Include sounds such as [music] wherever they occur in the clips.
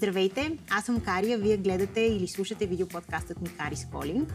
Здравейте, аз съм Кария, вие гледате или слушате видеоподкастът ми Кари Сколинг.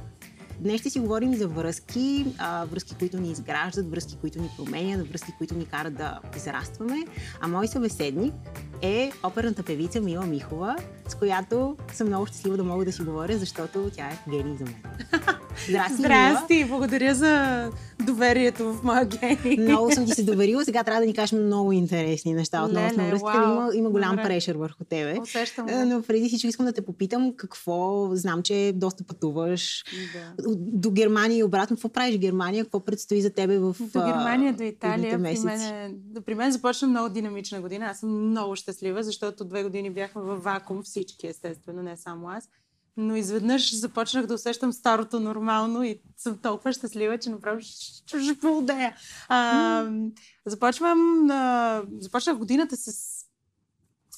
Днес ще си говорим за връзки, връзки, които ни изграждат, връзки, които ни променят, връзки, които ни карат да израстваме. А мой събеседник е оперната певица Мила Михова, с която съм много щастлива да мога да си говоря, защото тя е гений за мен. [laughs] Здрасти, Здрасти, Мила. благодаря за доверието в моя гений. Много съм ти се доверила, сега трябва да ни кажеш много интересни неща относно връзките. Има, има голям Добре. прешър върху тебе. Усещам. Но преди всичко искам да те попитам какво, знам, че доста пътуваш да. до Германия и обратно. Какво правиш в Германия? Какво предстои за тебе в До Германия, до Италия. При мен, при мен започна много динамична година. Аз съм много щастлива, защото две години бяхме в вакуум всички, естествено, не само аз. Но изведнъж започнах да усещам старото нормално и съм толкова щастлива, че направо ще поудея. Mm. Започвам, а, започнах годината с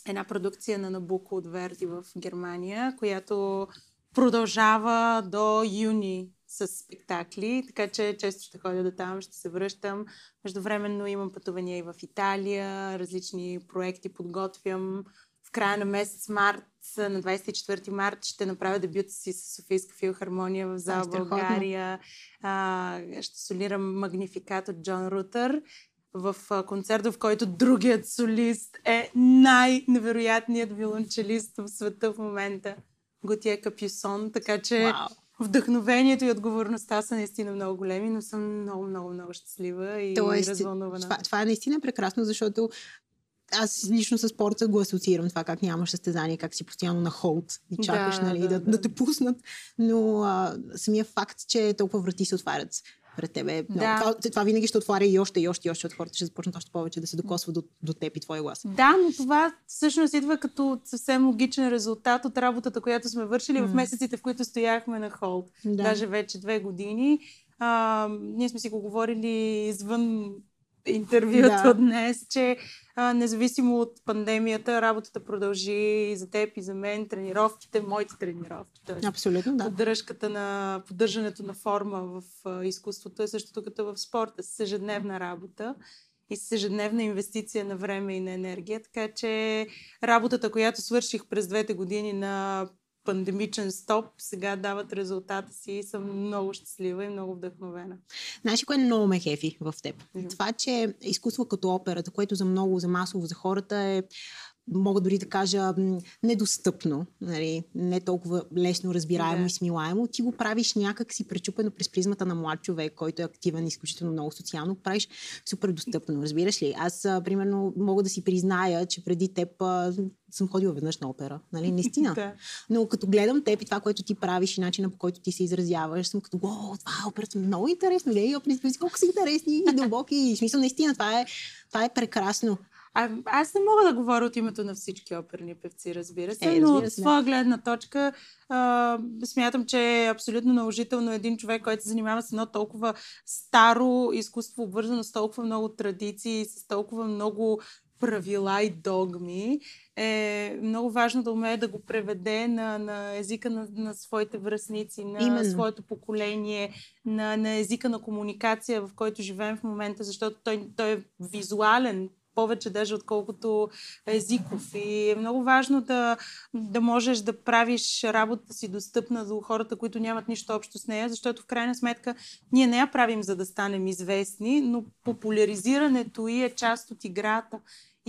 една продукция на Набуко от Верди в Германия, която продължава до юни с спектакли, така че често ще ходя до там, ще се връщам. Междувременно имам пътувания и в Италия, различни проекти подготвям. В края на месец март, на 24 март, ще направя дебюта си с Софийска филхармония в зала България. А, ще солирам Магнификат от Джон Рутър в концерт, в който другият солист е най-невероятният виолончелист в света в момента. Готия Капюсон, така че wow вдъхновението и отговорността са наистина много големи, но съм много, много, много щастлива и Тоест, развълнувана. Това, това е наистина прекрасно, защото аз лично с спорта го асоциирам това, как нямаш състезание, как си постоянно на холд и чакаш да, нали, да, да, да, да те пуснат. Но а, самия факт, че толкова врати се отварят пред тебе. Да. Но, това, това винаги ще отваря и още, и още, и още от хората ще започнат още повече да се докосват до, до теб и твоя глас. Да, но това всъщност идва като съвсем логичен резултат от работата, която сме вършили mm. в месеците, в които стояхме на холд. Да. Даже вече две години. А, ние сме си го говорили извън интервюто да. днес, че а, независимо от пандемията, работата продължи и за теб, и за мен, тренировките, моите тренировки. Тоест, Абсолютно, да. Поддръжката на, поддържането на форма в а, изкуството е същото като в спорта, с ежедневна работа и с ежедневна инвестиция на време и на енергия. Така че работата, която свърших през двете години на пандемичен стоп, сега дават резултата си и съм много щастлива и много вдъхновена. Знаеш кое много ме хефи в теб? Mm-hmm. Това, че изкуство като операта, което за много, за масово, за хората е мога дори да кажа, недостъпно, нали, не толкова лесно разбираемо yeah. и смилаемо, ти го правиш някак си пречупено през призмата на млад човек, който е активен, изключително много социално, го правиш супер достъпно, разбираш ли? Аз, а, примерно, мога да си призная, че преди теб а, съм ходила веднъж на опера, нали, наистина. [laughs] да. Но като гледам теб и това, което ти правиш и начина по който ти се изразяваш, съм като, о, това е опера, много интересно, не, колко са интересни и дълбоки, и смисъл, наистина, това е, това е прекрасно. А, аз не мога да говоря от името на всички оперни певци, разбира се, е, но от своя гледна точка а, смятам, че е абсолютно наложително един човек, който се занимава с едно толкова старо изкуство, обвързано с толкова много традиции, с толкова много правила и догми, е много важно да умее да го преведе на, на езика на, на своите връзници, на Именно. своето поколение, на, на езика на комуникация, в който живеем в момента, защото той, той е визуален повече даже отколкото езиков. И е много важно да, да можеш да правиш работата си достъпна до хората, които нямат нищо общо с нея, защото в крайна сметка ние не я правим за да станем известни, но популяризирането и е част от играта.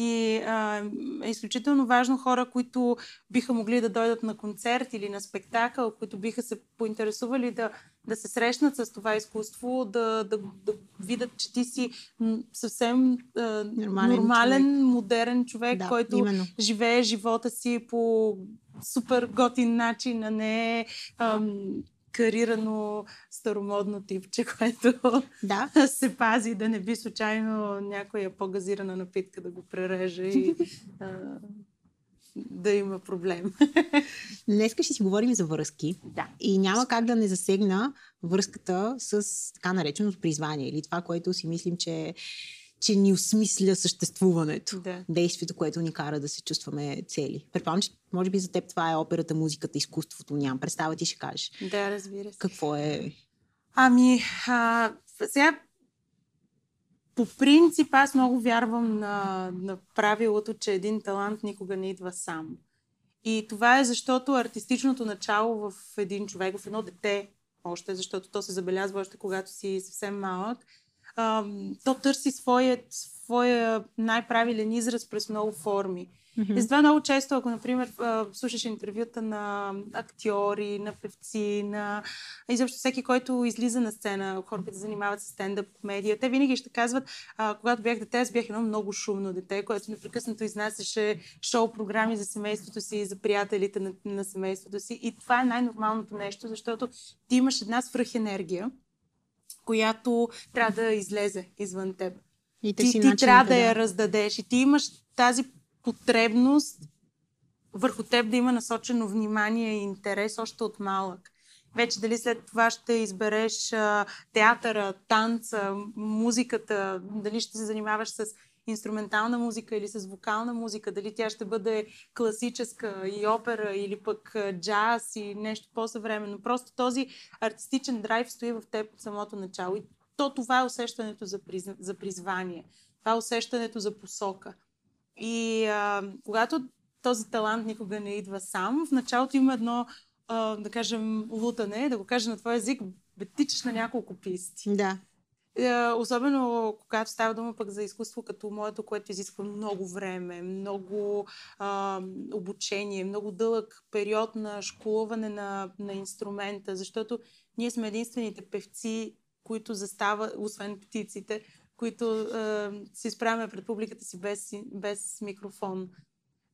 И а, е изключително важно хора, които биха могли да дойдат на концерт или на спектакъл, които биха се поинтересували да, да се срещнат с това изкуство, да, да, да видят, че ти си съвсем а, нормален, нормален човек. модерен човек, да, който именно. живее живота си по супер готин начин, а не ам, карирано старомодно типче, [laughs] което да. се пази да не би случайно някоя по-газирана напитка да го пререже и [laughs] а, да има проблем. [laughs] Днес ще си говорим за връзки. Да. И няма как да не засегна връзката с така нареченото призвание или това, което си мислим, че че ни осмисля съществуването. Да. Действието, което ни кара да се чувстваме цели. Предполагам, че може би за теб това е операта, музиката, изкуството. Нямам представа, ти ще кажеш. Да, разбира се. Какво е? Ами, а, сега по принцип аз много вярвам на, на правилото, че един талант никога не идва сам. И това е защото артистичното начало в един човек, в едно дете, още, защото то се забелязва още когато си съвсем малък, то търси своя, своя най-правилен израз през много форми. Mm-hmm. И затова много често, ако, например, слушаш интервюта на актьори, на певци, на изобщо всеки, който излиза на сцена, хора, които занимават с стендъп комедия, те винаги ще казват, а, когато бях дете, аз бях едно много шумно дете, което непрекъснато изнасяше шоу-програми за семейството си, за приятелите на, на семейството си. И това е най-нормалното нещо, защото ти имаш една свръхенергия, която трябва да излезе извън теб. И ти, ти трябва да, да я раздадеш. И ти имаш тази потребност върху теб да има насочено внимание и интерес още от малък. Вече дали след това ще избереш а, театъра, танца, музиката, дали ще се занимаваш с инструментална музика или с вокална музика, дали тя ще бъде класическа и опера или пък джаз и нещо по-съвременно. Просто този артистичен драйв стои в теб от самото начало. И то това е усещането за, приз... за призвание. Това е усещането за посока. И а, когато този талант никога не идва сам, в началото има едно, а, да кажем, лутане, да го кажа на твой език, бе тичаш на няколко писти. Да. Е, особено когато става дума пък за изкуство като моето, което изисква много време, много а, обучение, много дълъг период на школуване на, на инструмента, защото ние сме единствените певци, които застава, освен птиците, които а, се изправяме пред публиката си без, без микрофон.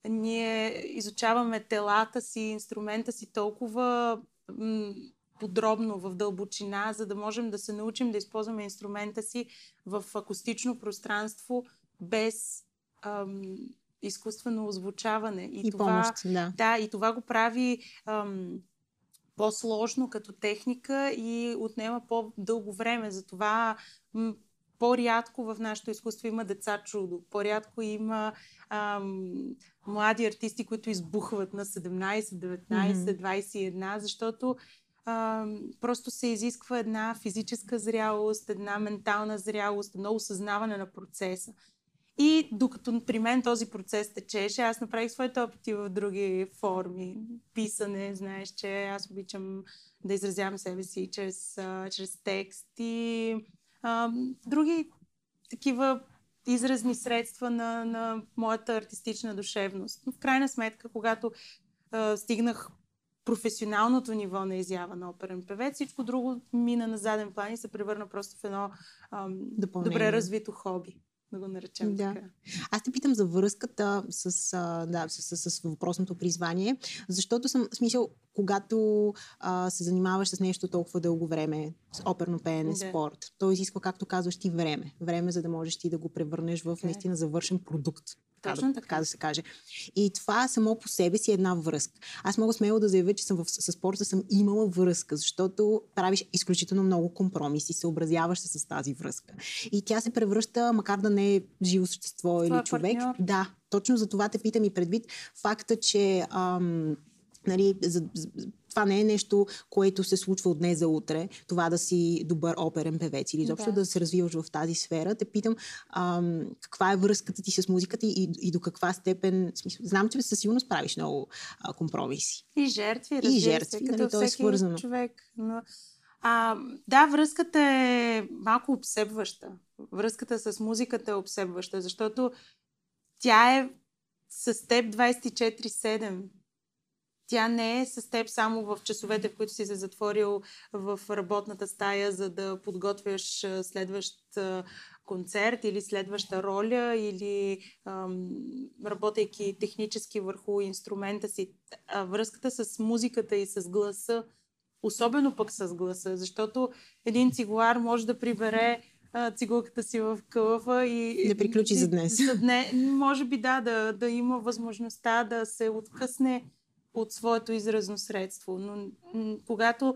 Ние изучаваме телата си, инструмента си толкова м- подробно, в дълбочина, за да можем да се научим да използваме инструмента си в акустично пространство без ам, изкуствено озвучаване. И, и това, помощ, да. да. и това го прави ам, по-сложно като техника и отнема по-дълго време. Затова м- по-рядко в нашето изкуство има деца чудо. По-рядко има ам, млади артисти, които избухват на 17, 19, mm-hmm. 21, защото а, просто се изисква една физическа зрялост, една ментална зрялост, едно осъзнаване на процеса. И докато при мен този процес течеше, аз направих своите опити в други форми. Писане, знаеш, че аз обичам да изразявам себе си чрез, а, чрез текст и а, други такива изразни средства на, на моята артистична душевност. Но в крайна сметка, когато а, стигнах професионалното ниво на изява на оперен певец, всичко друго мина на заден план и се превърна просто в едно ам, добре развито хоби да го наречем да. така. Аз те питам за връзката с, а, да, с, с, с въпросното призвание, защото съм, смисъл, когато а, се занимаваш с нещо толкова дълго време, с оперно пеене, да. спорт, то изисква, както казваш ти, време. Време, за да можеш ти да го превърнеш в okay. наистина завършен продукт. Точно така. така да се каже. И това само по себе си е една връзка. Аз мога смело да заявя, че съм в, с спорта съм имала връзка, защото правиш изключително много компромиси, съобразяваш се с тази връзка. И тя се превръща, макар да не е живо същество това или е човек. Партньор. Да, точно за това те питам и предвид факта, че ам, нали, за, за, това не е нещо, което се случва от днес за утре, това да си добър оперен певец или изобщо да, да се развиваш в тази сфера. Те питам ам, каква е връзката ти с музиката и, и до каква степен... Смисъл, знам, че със сигурност правиш много а, компромиси. И жертви, разбира и жертви, се, като нали, то е свързано. човек. Но... А, да, връзката е малко обсебваща. Връзката с музиката е обсебваща, защото тя е с теб 24-7 тя не е с теб само в часовете, в които си се затворил в работната стая, за да подготвяш следващ концерт или следваща роля, или ам, работейки технически върху инструмента си. А връзката с музиката и с гласа, особено пък с гласа, защото един цигуар може да прибере цигулката си в кълъфа и... Да приключи за днес. За дне, може би да, да, да има възможността да се откъсне от своето изразно средство. Но м- когато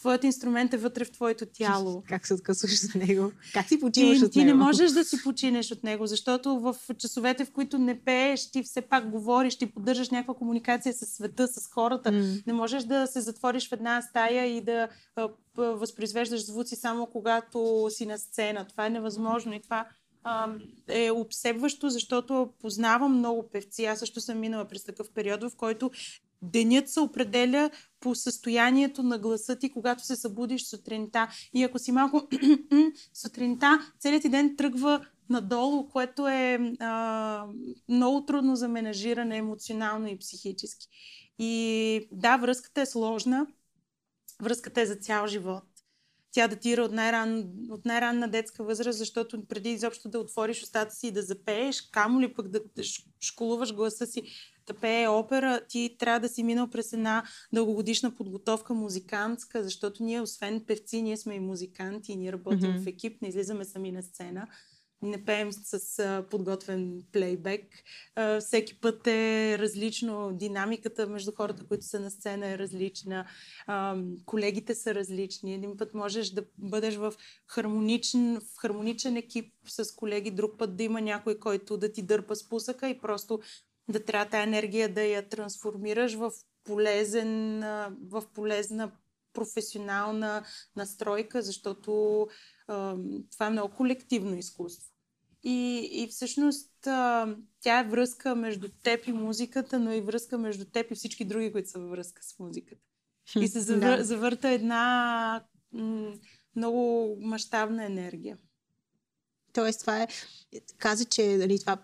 твоят инструмент е вътре в твоето тяло. [laughs] Как се откъсваш от него? Как си почиваш ти, от ти него? Ти не можеш да си [laughs] починеш от него, защото в часовете, в които не пееш, ти все пак говориш, ти поддържаш някаква комуникация с света, с хората. Mm. Не можеш да се затвориш в една стая и да а, възпроизвеждаш звуци само когато си на сцена. Това е невъзможно и това е обсебващо, защото познавам много певци. Аз също съм минала през такъв период, в който денят се определя по състоянието на гласа ти, когато се събудиш сутринта. И ако си малко [clears throat] сутринта, целият ти ден тръгва надолу, което е а, много трудно за менажиране емоционално и психически. И да, връзката е сложна. Връзката е за цял живот. Тя датира от, най-ран, от най-ранна детска възраст, защото преди изобщо да отвориш устата си и да запееш, камо ли пък да школуваш гласа си да пее опера, ти трябва да си минал през една дългогодишна подготовка музикантска, защото ние, освен певци, ние сме и музиканти, ние работим mm-hmm. в екип, не излизаме сами на сцена не пеем с а, подготвен плейбек. А, всеки път е различно, динамиката между хората, които са на сцена е различна, а, колегите са различни. Един път можеш да бъдеш в хармоничен, в хармоничен екип с колеги, друг път да има някой, който да ти дърпа спусъка и просто да трябва тази енергия да я трансформираш в полезен, в полезна професионална настройка, защото това е много колективно изкуство. И, и всъщност а, тя е връзка между теб и музиката, но и връзка между теб и всички други, които са във връзка с музиката. И се завър, да. завърта една м- много мащабна енергия. Тоест, това е. Каза, че нали, това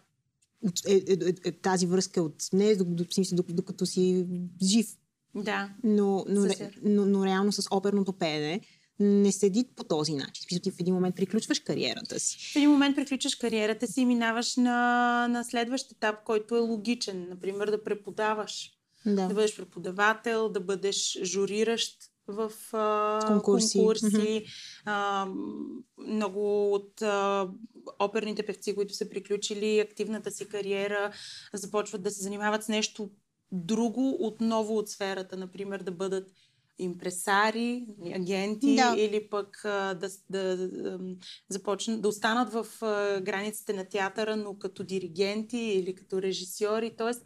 е, е, е, е, тази връзка от не докато, докато си жив. Да. Но, но, но, но реално с оперното пеене не седи по този начин. Смисъл, ти в един момент приключваш кариерата си. В един момент приключваш кариерата си и минаваш на, на следващ етап, който е логичен. Например, да преподаваш. Да. да бъдеш преподавател, да бъдеш журиращ в а, конкурси. конкурси. А, много от а, оперните певци, които са приключили активната си кариера, започват да се занимават с нещо друго, отново от сферата. Например, да бъдат импресари, агенти да. или пък а, да, да, да, започнат, да останат в а, границите на театъра, но като диригенти или като режисьори. Тоест,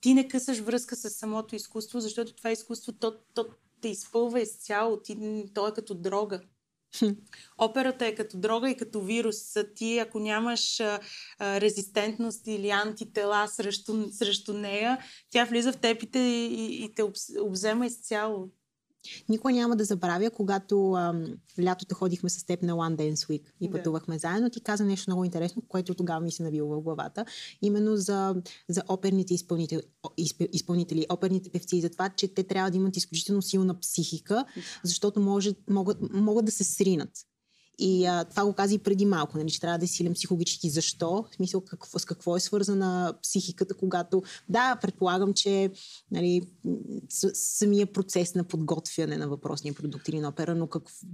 ти не късаш връзка с самото изкуство, защото това изкуство то, то те изпълва изцяло. Ти, то е като дрога. Операта е като дрога и като вирус. Ти, ако нямаш а, а, резистентност или антитела срещу, срещу нея, тя влиза в теб и и, и те обзема изцяло. Никой няма да забравя, когато ам, лятото ходихме с теб на One Dance Week и пътувахме да. заедно, ти каза нещо много интересно, което тогава ми се навило в главата, именно за, за оперните изпълнители, изпълнители, оперните певци, за това, че те трябва да имат изключително силна психика, защото може, могат, могат да се сринат. И а, това го каза и преди малко, нали, че трябва да е силен психологически. Защо? В смисъл какво, с какво е свързана психиката, когато... Да, предполагам, че нали, с, самия процес на подготвяне на въпросния продукт или на опера, но какво,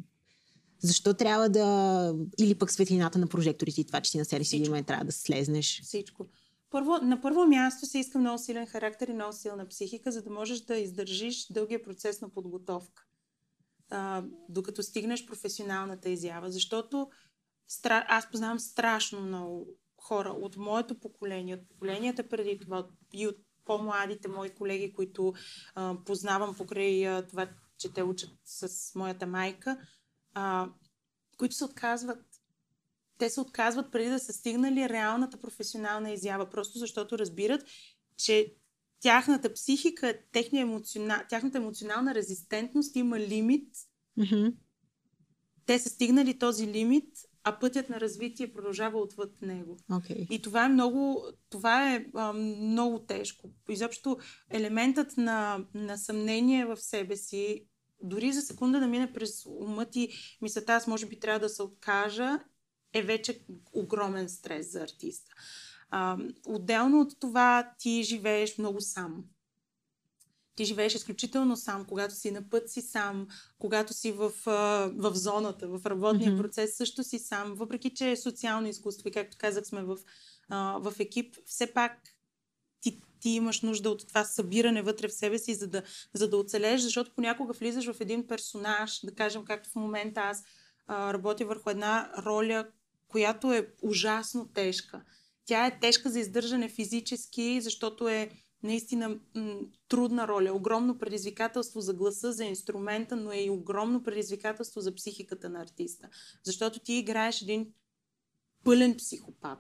защо трябва да... Или пък светлината на прожекторите и това, че си на себе си момент трябва да слезнеш? Всичко. Първо, на първо място се иска много силен характер и много силна психика, за да можеш да издържиш дългия процес на подготовка а, докато стигнеш професионалната изява. Защото стра... аз познавам страшно много хора от моето поколение, от поколенията преди това и от по-младите мои колеги, които а, познавам покрай а, това, че те учат с моята майка, а, които се отказват. Те се отказват преди да са стигнали реалната професионална изява, просто защото разбират, че тяхната психика, техния емоционал, тяхната емоционална резистентност има лимит. Mm-hmm. Те са стигнали този лимит, а пътят на развитие продължава отвъд него. Okay. И това е много, това е а, много тежко. Изобщо елементът на, на съмнение в себе си, дори за секунда да мине през ума ти, мисълта, аз може би трябва да се откажа, е вече огромен стрес за артиста. А, отделно от това ти живееш много сам. Ти живееш изключително сам, когато си на път си сам, когато си в, в зоната, в работния mm-hmm. процес също си сам, въпреки че е социално изкуство и както казах сме в, в екип, все пак ти, ти имаш нужда от това събиране вътре в себе си, за да, за да оцелееш, защото понякога влизаш в един персонаж, да кажем както в момента аз а, работя върху една роля, която е ужасно тежка. Тя е тежка за издържане физически, защото е наистина м- трудна роля, огромно предизвикателство за гласа, за инструмента, но е и огромно предизвикателство за психиката на артиста. Защото ти играеш един пълен психопат.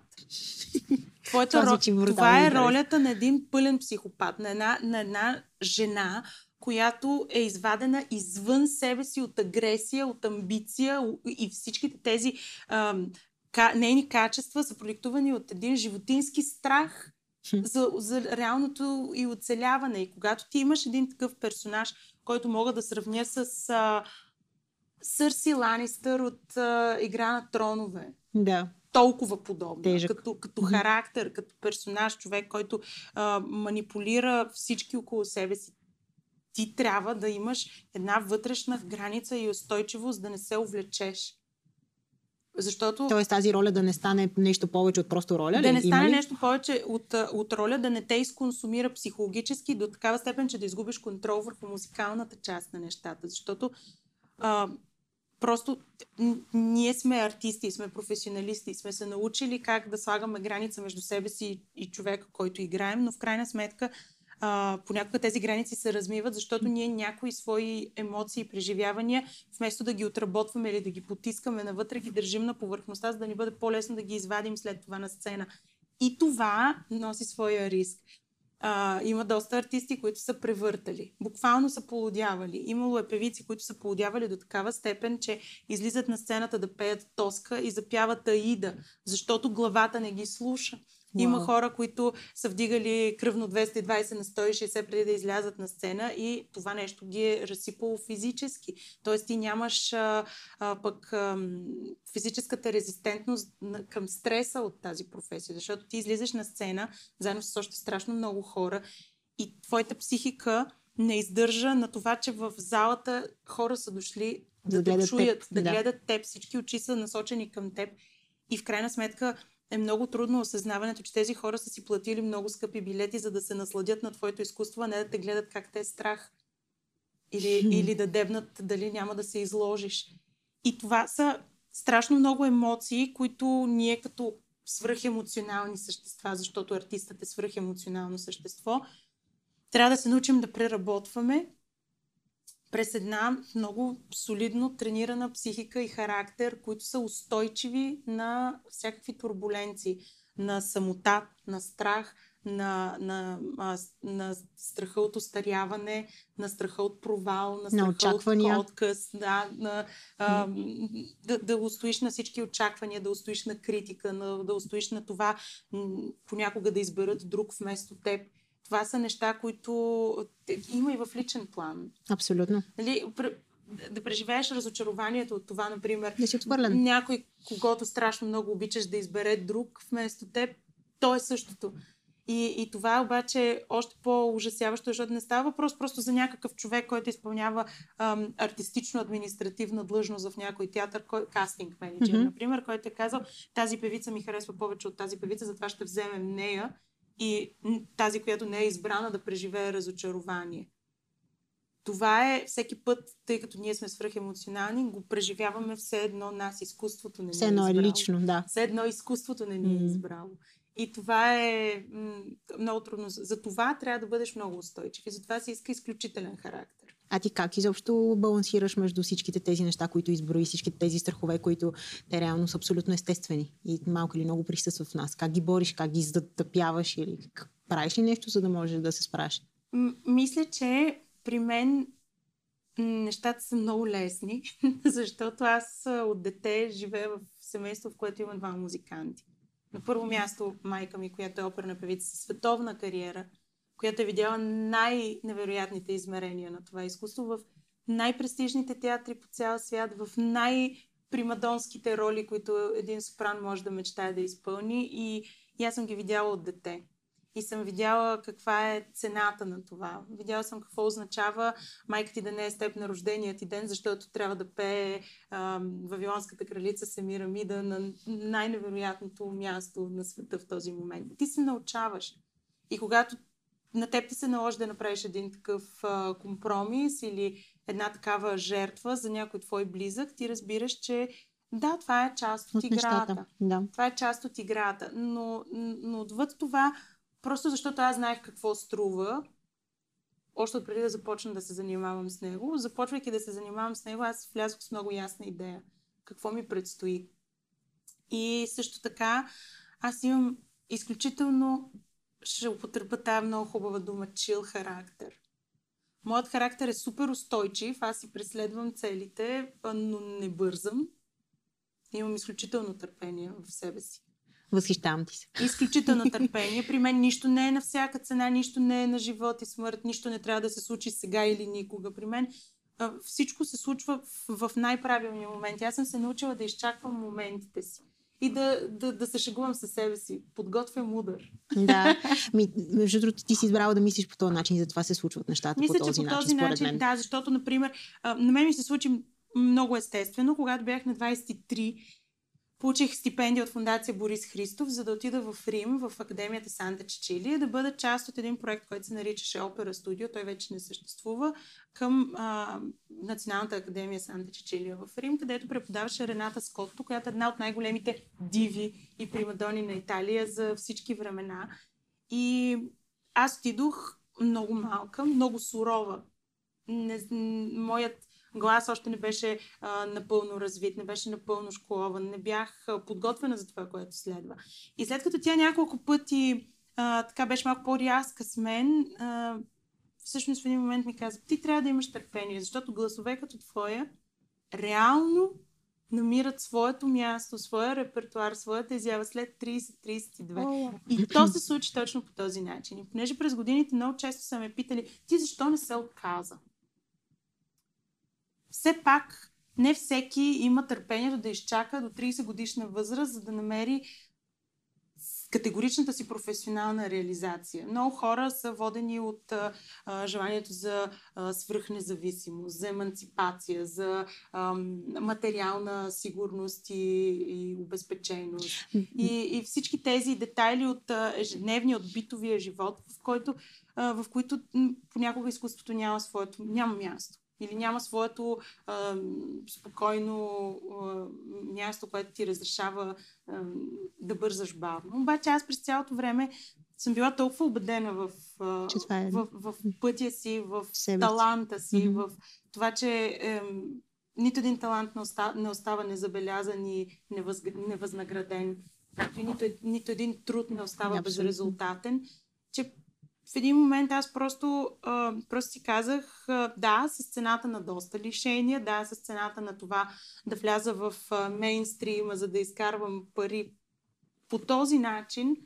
Твоята това, ро... това е ролята на един пълен психопат, на една, на една жена, която е извадена извън себе си от агресия, от амбиция и всичките тези ам, ка, нейни качества са продиктувани от един животински страх за, за реалното и оцеляване. И когато ти имаш един такъв персонаж, който мога да сравня с а, Сърси Ланистър от а, Игра на тронове. Да. Толкова подобно. Като, като характер, като персонаж, човек, който а, манипулира всички около себе си. Ти трябва да имаш една вътрешна граница и устойчивост да не се увлечеш. Защото... Тоест тази роля да не стане нещо повече от просто роля? Да ли? не стане нещо повече от, от роля, да не те изконсумира психологически до такава степен, че да изгубиш контрол върху музикалната част на нещата. Защото а, просто ние сме артисти, сме професионалисти, сме се научили как да слагаме граница между себе си и човека, който играем, но в крайна сметка а, понякога тези граници се размиват, защото ние някои свои емоции и преживявания, вместо да ги отработваме или да ги потискаме навътре, ги държим на повърхността, за да ни бъде по-лесно да ги извадим след това на сцена. И това носи своя риск. А, има доста артисти, които са превъртали. Буквално са полудявали. Имало е певици, които са полудявали до такава степен, че излизат на сцената да пеят тоска и запяват Аида, защото главата не ги слуша. Wow. Има хора, които са вдигали кръвно 220 на 160 преди да излязат на сцена и това нещо ги е разсипало физически. Тоест ти нямаш а, а, пък а, физическата резистентност към стреса от тази професия, защото ти излизаш на сцена заедно с още страшно много хора и твоята психика не издържа на това, че в залата хора са дошли да, да те чуят, теб. да, да гледат теб, всички очи са насочени към теб и в крайна сметка е много трудно осъзнаването, че тези хора са си платили много скъпи билети, за да се насладят на твоето изкуство, а не да те гледат как те е страх. Или, или да дебнат дали няма да се изложиш. И това са страшно много емоции, които ние като свръхемоционални същества, защото артистът е свръхемоционално същество, трябва да се научим да преработваме през една много солидно тренирана психика и характер, които са устойчиви на всякакви турбуленции, на самота, на страх, на, на, на, на страха от остаряване, на страха от провал, на страха на от отказ, да, на, а, да, да устоиш на всички очаквания, да устоиш на критика, на, да устоиш на това понякога да изберат друг вместо теб. Това са неща, които има и в личен план. Абсолютно. Нали, да преживееш разочарованието от това, например, да си отвърлен. някой, когато страшно много обичаш да избере друг вместо теб, то е същото. И, и това е обаче още по-ужасяващо, защото не става въпрос просто за някакъв човек, който изпълнява ам, артистично-административна длъжност в някой театър, кой, кастинг менеджер, mm-hmm. например, който е казал, тази певица ми харесва повече от тази певица, затова ще вземем нея и тази, която не е избрана да преживее разочарование. Това е всеки път, тъй като ние сме свръхемоционални, го преживяваме все едно нас, изкуството не ни все едно е лично, да. Все едно изкуството не ни е избрало. И това е м- много трудно. За това трябва да бъдеш много устойчив. И затова се иска изключителен характер. А ти как изобщо балансираш между всичките тези неща, които изброи, всичките тези страхове, които те реално са абсолютно естествени и малко или много присъстват в нас? Как ги бориш, как ги затъпяваш или правиш ли нещо, за да можеш да се справиш? М- мисля, че при мен нещата са много лесни, [laughs] защото аз от дете живея в семейство, в което има два музиканти. На първо място майка ми, която е оперна певица световна кариера, която е видяла най-невероятните измерения на това изкуство в най-престижните театри по цял свят, в най-примадонските роли, които един сопран може да мечтае да изпълни. И, и аз съм ги видяла от дете. И съм видяла каква е цената на това. Видяла съм какво означава майка ти да не е с теб на рождения ти ден, защото трябва да пее а, Вавилонската кралица Семирамида на най-невероятното място на света в този момент. Ти се научаваш. И когато на теб ти се наложи да направиш един такъв а, компромис или една такава жертва за някой твой близък, ти разбираш, че да, това е част от, от играта. Да. Това е част от играта. Но, но отвъд това, просто защото аз знаех какво струва, още преди да започна да се занимавам с него, започвайки да се занимавам с него, аз влязох с много ясна идея. Какво ми предстои. И също така, аз имам изключително, ще употребя тази много хубава дума, чил характер. Моят характер е супер устойчив, аз си преследвам целите, но не бързам. Имам изключително търпение в себе си. Възхищавам ти се. Изключително [laughs] търпение. При мен нищо не е на всяка цена, нищо не е на живот и смърт, нищо не трябва да се случи сега или никога. При мен всичко се случва в най-правилния момент. Аз съм се научила да изчаквам моментите си и да, да, да се шегувам със себе си. Подготвям удар. Да. Ми, между другото, ти си избрала да мислиш по този начин и затова се случват нещата Мисля, по този, че по този начин. Мен. Да, защото, например, на мен ми се случи много естествено, когато бях на 23 Получих стипендия от фундация Борис Христов, за да отида в Рим, в Академията Санта Чичилия, да бъда част от един проект, който се наричаше Опера Студио. Той вече не съществува към а, Националната академия Санта Чичилия в Рим, където преподаваше Рената Скотто, която е една от най-големите диви и примадони на Италия за всички времена. И аз отидох много малка, много сурова. Не, моят глас още не беше а, напълно развит, не беше напълно школован, не бях подготвена за това, което следва. И след като тя няколко пъти а, така беше малко по-рязка с мен, а, всъщност в един момент ми каза, ти трябва да имаш търпение, защото гласове като твоя реално намират своето място, своя репертуар, своята изява след 30-32. Oh. И то се случи точно по този начин. И понеже през годините много често са ме питали, ти защо не се отказа? Все пак не всеки има търпението да изчака до 30 годишна възраст, за да намери категоричната си професионална реализация. Много хора са водени от а, желанието за а, свръхнезависимост, за емансипация, за а, материална сигурност и, и обезпеченост. И, и всички тези детайли от ежедневния, от битовия живот, в, който, а, в които понякога изкуството няма своето, няма място или няма своето а, спокойно а, място, което ти разрешава а, да бързаш бавно. Обаче аз през цялото време съм била толкова убедена в, а, е... в, в, в пътя си, в Себе таланта си, mm-hmm. в това, че е, нито един талант не остава, не остава незабелязан и невъз, невъзнаграден, нито, нито един труд не остава Абсолютно. безрезултатен, че в един момент аз просто, а, просто си казах, а, да, с цената на доста лишения, да, с цената на това да вляза в а, мейнстрима, за да изкарвам пари по този начин,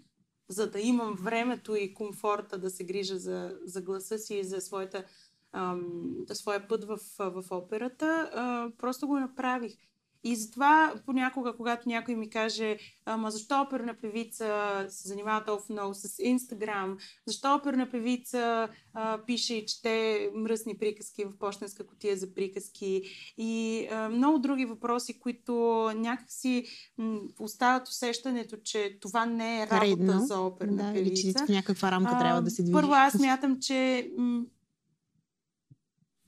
за да имам времето и комфорта да се грижа за, за гласа си и за своята, ам, своя път в, в операта, а, просто го направих. И затова понякога, когато някой ми каже, ама защо оперна певица се занимава толкова много с Инстаграм, защо оперна певица а, пише и чете мръсни приказки в почтенска котия за приказки и а, много други въпроси, които някакси м, остават усещането, че това не е работа Редно. за оперна да, певица. Или че в някаква рамка а, трябва да се движи. Първо аз мятам, че м,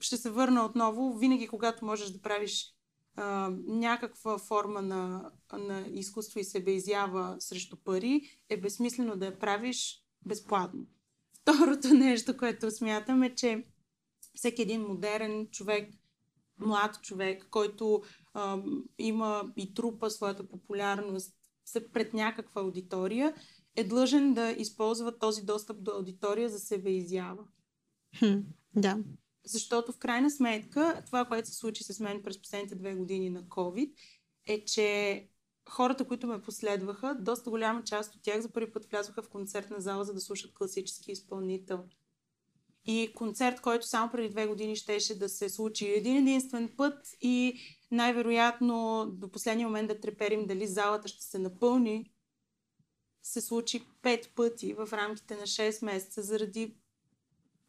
ще се върна отново, винаги когато можеш да правиш а, някаква форма на, на изкуство и себеизява срещу пари, е безсмислено да я правиш безплатно. [laughs] Второто нещо, което смятам е, че всеки един модерен човек, млад човек, който а, има и трупа своята популярност пред някаква аудитория, е длъжен да използва този достъп до аудитория за себе изява. Хм, да. Защото в крайна сметка това, което се случи с мен през последните две години на COVID, е, че хората, които ме последваха, доста голяма част от тях за първи път влязоха в концертна зала, за да слушат класически изпълнител. И концерт, който само преди две години щеше да се случи един единствен път и най-вероятно до последния момент да треперим дали залата ще се напълни, се случи пет пъти в рамките на 6 месеца заради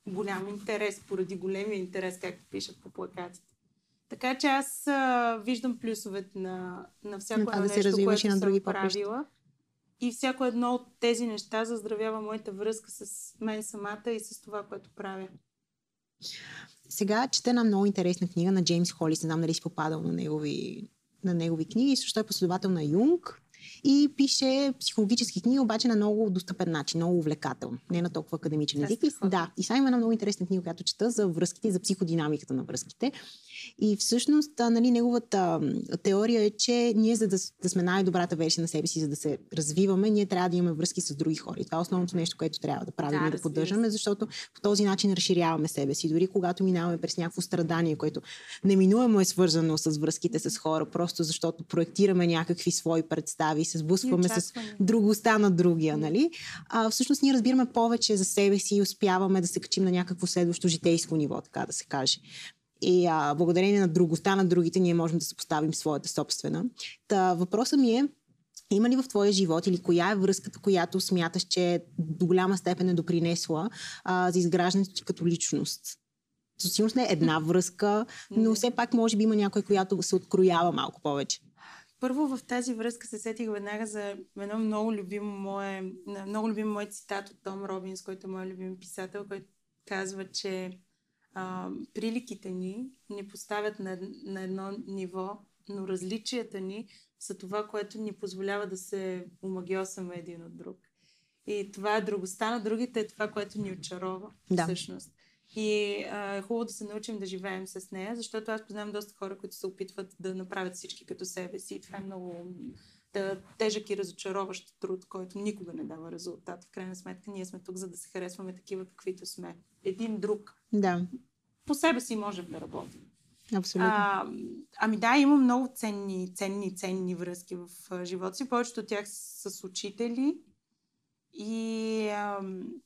голям интерес, поради големия интерес, както пишат по плакатите. Така че аз а, виждам плюсовете на, на всяко едно да нещо, което на други съм правила. И всяко едно от тези неща заздравява моята връзка с мен самата и с това, което правя. Сега чета една много интересна книга на Джеймс Холис. Не знам дали си попадал на негови, на негови книги. Също е последовател на Юнг и пише психологически книги, обаче на много достъпен начин, много увлекателно, не на толкова академичен език. Да, и сега има една много интересна книга, която чета за връзките и за психодинамиката на връзките. И всъщност, нали, неговата теория е, че ние, за да, да сме най-добрата версия на себе си, за да се развиваме, ние трябва да имаме връзки с други хора. И това е основното нещо, което трябва да правим да, и да поддържаме, защото по този начин разширяваме себе си. Дори когато минаваме през някакво страдание, което неминуемо е свързано с връзките с хора, просто защото проектираме някакви свои представи, се сблъскваме с другостта на другия, нали? А, всъщност ние разбираме повече за себе си и успяваме да се качим на някакво следващо житейско ниво, така да се каже. И а, благодарение на другостта на другите, ние можем да се поставим своята собствена. Та, въпросът ми е, има ли в твоя живот или коя е връзката, която смяташ, че до голяма степен е допринесла а, за изграждането ти като личност? Със сигурност не е една връзка, но все пак може би има някой, която се откроява малко повече. Първо в тази връзка се сетих веднага за едно много любимо мое, много любим мой цитат от Том Робинс, който е мой любим писател, който казва, че а, приликите ни ни поставят на, на едно ниво, но различията ни са това, което ни позволява да се омагиосаме един от друг. И това е другостта на другите, е това, което ни очарова да. всъщност. И а, е хубаво да се научим да живеем с нея, защото аз познавам доста хора, които се опитват да направят всички като себе си. И това е много тежък и разочароващ труд, който никога не дава резултат. В крайна сметка ние сме тук, за да се харесваме такива, каквито сме. Един друг. Да. По себе си можем да работим. Абсолютно. А, ами да, има много ценни, ценни, ценни връзки в живота си. Повечето от тях са с учители. И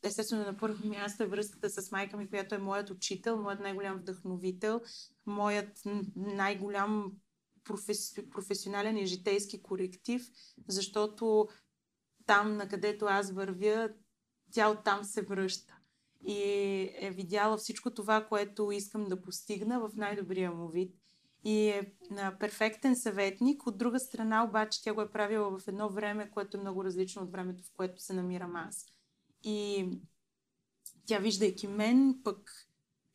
естествено на първо място е връзката с майка ми, която е моят учител, моят най-голям вдъхновител, моят най-голям професи, професионален и житейски коректив, защото там, на където аз вървя, тя оттам се връща. И е видяла всичко това, което искам да постигна в най-добрия му вид. И е перфектен съветник. От друга страна, обаче, тя го е правила в едно време, което е много различно от времето, в което се намирам аз. И тя, виждайки мен, пък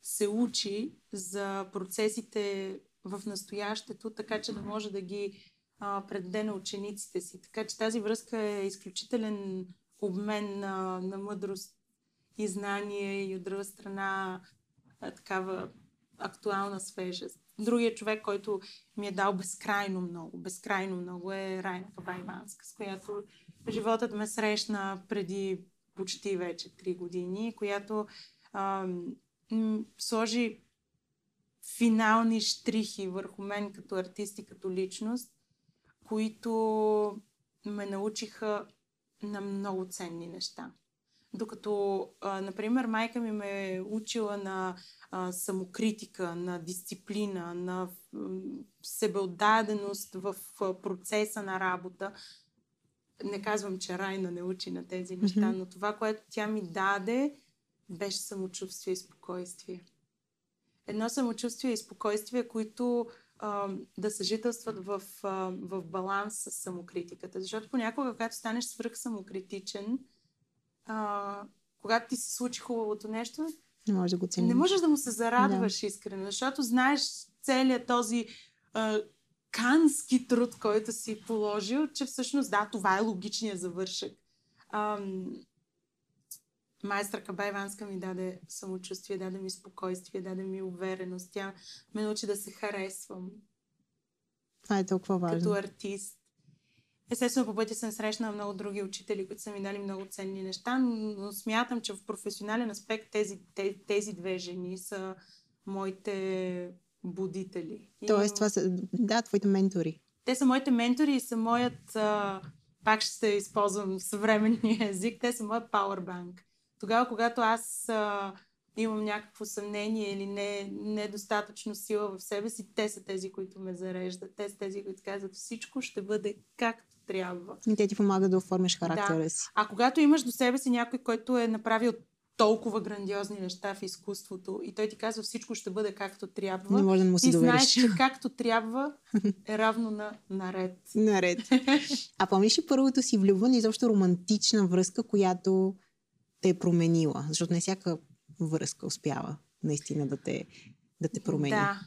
се учи за процесите в настоящето, така че да може да ги а, предаде на учениците си. Така че тази връзка е изключителен обмен на, на мъдрост и знание и от друга страна а, такава актуална свежест. Другия човек, който ми е дал безкрайно много, безкрайно много е Райна Кабайванска, с която животът ме срещна преди почти вече три години, която а, м- сложи финални штрихи върху мен като артист и като личност, които ме научиха на много ценни неща. Докато, а, например, майка ми ме е учила на а, самокритика, на дисциплина, на себеотдаденост в процеса на работа. Не казвам, че Райна не учи на тези неща, mm-hmm. но това, което тя ми даде, беше самочувствие и спокойствие едно самочувствие и спокойствие, които а, да съжителстват в, а, в баланс с самокритиката. Защото понякога, когато станеш свръх самокритичен, а, когато ти се случи хубавото нещо, не можеш да го цениш. Не можеш да му се зарадваш да. искрено, защото знаеш целият този а, кански труд, който си положил, че всъщност да, това е логичният завършък. А, майстра Кабайванска ми даде самочувствие, даде ми спокойствие, даде ми увереност. Тя ме научи да се харесвам. Това е толкова важно. Като артист. Естествено, по пътя съм срещнала много други учители, които са ми дали много ценни неща, но смятам, че в професионален аспект тези, тези, тези две жени са моите будители. Тоест, това са, да, твоите ментори. Те са моите ментори и са моят, а, пак ще използвам съвременния език, те са моят powerbank. Тогава, когато аз а, имам някакво съмнение или не, недостатъчно сила в себе си, те са тези, които ме зареждат. Те са тези, които казват всичко ще бъде както трябва. И те ти помагат да оформиш характера да. си. А когато имаш до себе си някой, който е направил толкова грандиозни неща в изкуството и той ти казва всичко ще бъде както трябва. Не може да му си ти знаеш, че [laughs] както трябва е равно на наред. Наред. [laughs] А помниш ли първото си влюбване, изобщо романтична връзка, която те е променила? Защото не всяка връзка успява наистина да те, да те промени. Да.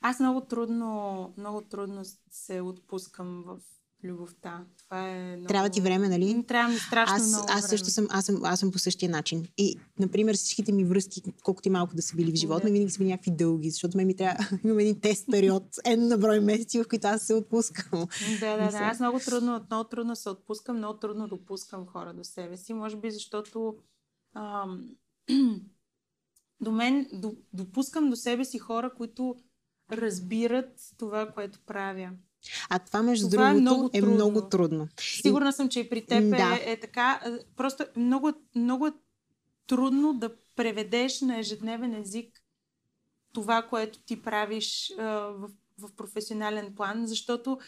Аз много трудно, много трудно се отпускам в любовта. Това е много... Трябва ти време, нали? Трябва ми страшно аз, много аз също време. съм, аз съм, аз съм по същия начин. И, например, всичките ми връзки, колкото и малко да са били в живота, Да. винаги са били някакви дълги, защото ме ми трябва, [laughs] имам един тест период, едно на брой месеци, в които аз се отпускам. Да, да, да. Аз много трудно, много трудно се отпускам, много трудно допускам хора до себе си. Може би защото ам, [clears throat] до мен до, допускам до себе си хора, които разбират това, което правя. А това, между Това е другото, много е трудно. много трудно. Сигурна съм, че и при теб Да. е, е така. Просто е много, много е трудно да преведеш на ежедневен език това, което ти правиш а, в, в професионален план, защото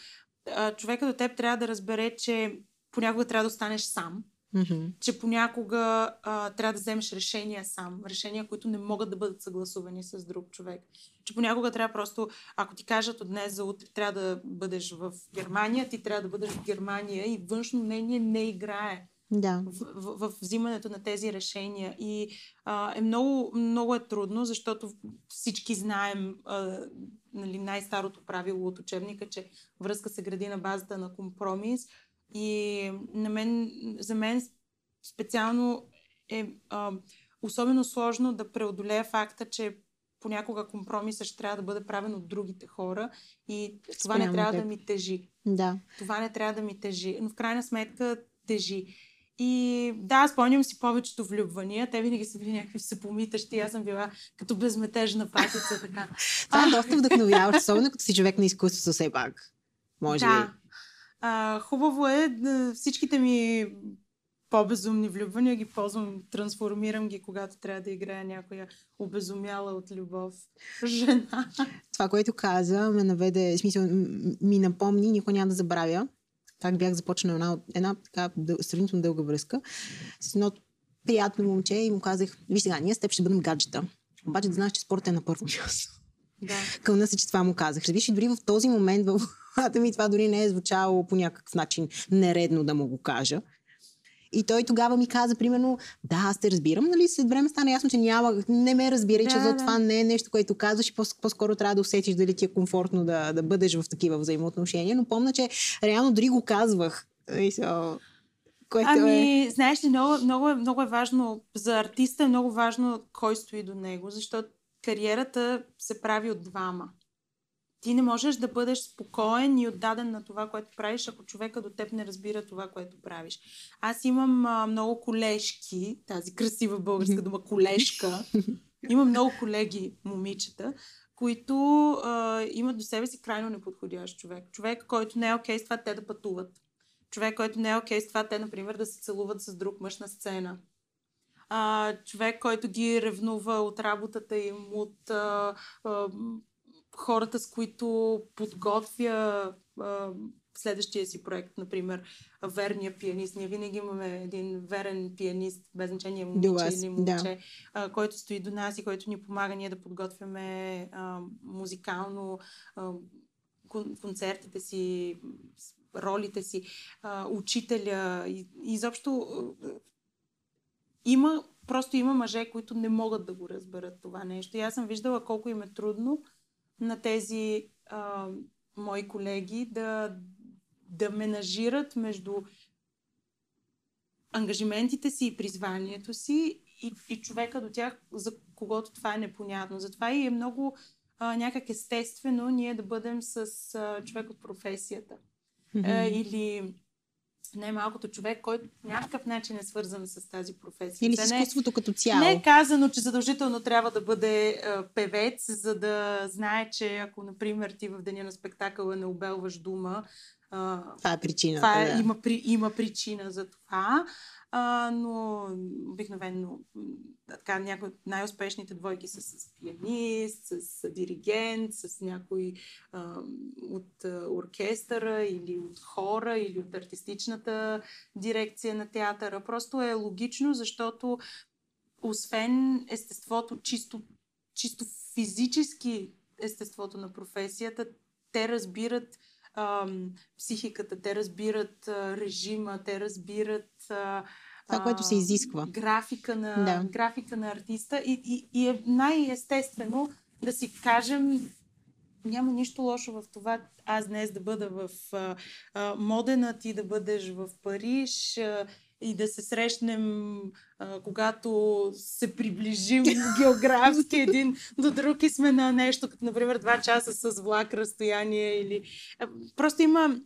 а, човека до теб трябва да разбере, че понякога трябва да останеш сам, Мгм. че понякога а, трябва да вземеш решения сам, решения, които не могат да бъдат съгласувани с друг човек. Че понякога трябва просто, ако ти кажат от днес за утре трябва да бъдеш в Германия, ти трябва да бъдеш в Германия и външно мнение не играе Да. в, в, в взимането на тези решения. И а, е много, много е трудно, защото всички знаем а, нали, най-старото правило от учебника, че връзка се гради на базата на компромис. И на мен, за мен специално е а, особено сложно да преодолея факта, че понякога компромисът ще трябва да бъде правен от другите хора и това не Спрямо трябва теб. да ми тежи Да. това не трябва да ми тежи. Но в крайна сметка тежи. И да, спомням си повечето влюбвания. Те винаги са били някакви съпомитащи. Аз съм била като безметежна патица. Така. [laughs] Това е доста вдъхновяващо, особено като си човек на изкуството все пак. Може да. би. А, хубаво е всичките ми по-безумни влюбвания ги ползвам, трансформирам ги, когато трябва да играя някоя обезумяла от любов жена. Това, което каза, ме наведе, смисъл, ми напомни, никога няма да забравя, как бях започнала една, една така дъл, сравнително дълга връзка с едно приятно момче и му казах, виж сега, ние с теб ще бъдем гаджета. Обаче да знаеш, че спорта е на първо място. Да. Кълна се, че това му казах. Виж, и дори в този момент в [laughs] главата ми това дори не е звучало по някакъв начин нередно да му го кажа. И той тогава ми каза, примерно, да, аз те разбирам, нали, след време стана ясно, че няма, не ме разбира и че Да, за да. това не е нещо, което казваш и по- по-скоро трябва да усетиш дали ти е комфортно да, да бъдеш в такива взаимоотношения. Но помня, че реално дори го казвах. Което е... Ами, знаеш ли, много, много, е, много е важно, за артиста е много важно кой стои до него, защото кариерата се прави от двама. Ти не можеш да бъдеш спокоен и отдаден на това, което правиш, ако човека до теб не разбира това, което правиш. Аз имам а, много колежки, тази красива българска дума колежка. Имам много колеги, момичета, които а, имат до себе си крайно неподходящ човек. Човек, който не е окей с това те да пътуват. Човек, който не е окей с това те, например, да се целуват с друг мъж на сцена. А, човек, който ги ревнува от работата им, от а, а, хората, с които подготвя а, следващия си проект, например, верния пианист. Ние винаги имаме един верен пианист, без значение момиче или да. момче, а, който стои до нас и който ни помага ние да подготвяме а, музикално а, кон- концертите си, ролите си, а, учителя и, и изобщо а, има, просто има мъже, които не могат да го разберат това нещо. И аз съм виждала колко им е трудно на тези а, мои колеги да, да менажират между ангажиментите си и призванието си и, и човека до тях, за когото това е непонятно. Затова и е много а, някак естествено ние да бъдем с а, човек от професията. Мгм. А, или най-малкото човек, който по някакъв начин е свързан с тази професия. Или с е- изкуството като цяло. не е казано, че задължително трябва да бъде а, певец, за да знае, че ако, например, ти в деня на спектакъла не обелваш дума, а, Това е причината. това е, да. има, при, има причина за това. А, но обикновено така, някои от най-успешните двойки са с пианист, с диригент, с някой а, от а, оркестъра или от хора или от артистичната дирекция на театъра. Просто е логично, защото освен естеството, чисто, чисто физически естеството на професията, те разбират ам, психиката, те разбират а, режима, те разбират а, Това, което се изисква. Графика на, Да. графика на артиста и, и, и е най-естествено да си кажем няма нищо лошо в това аз днес да бъда в а, а, Модена, ти да бъдеш в Париж а, и да се срещнем, а, когато се приближим [laughs] географски един до друг и сме на нещо, като например два часа с влак разстояние или... А, просто има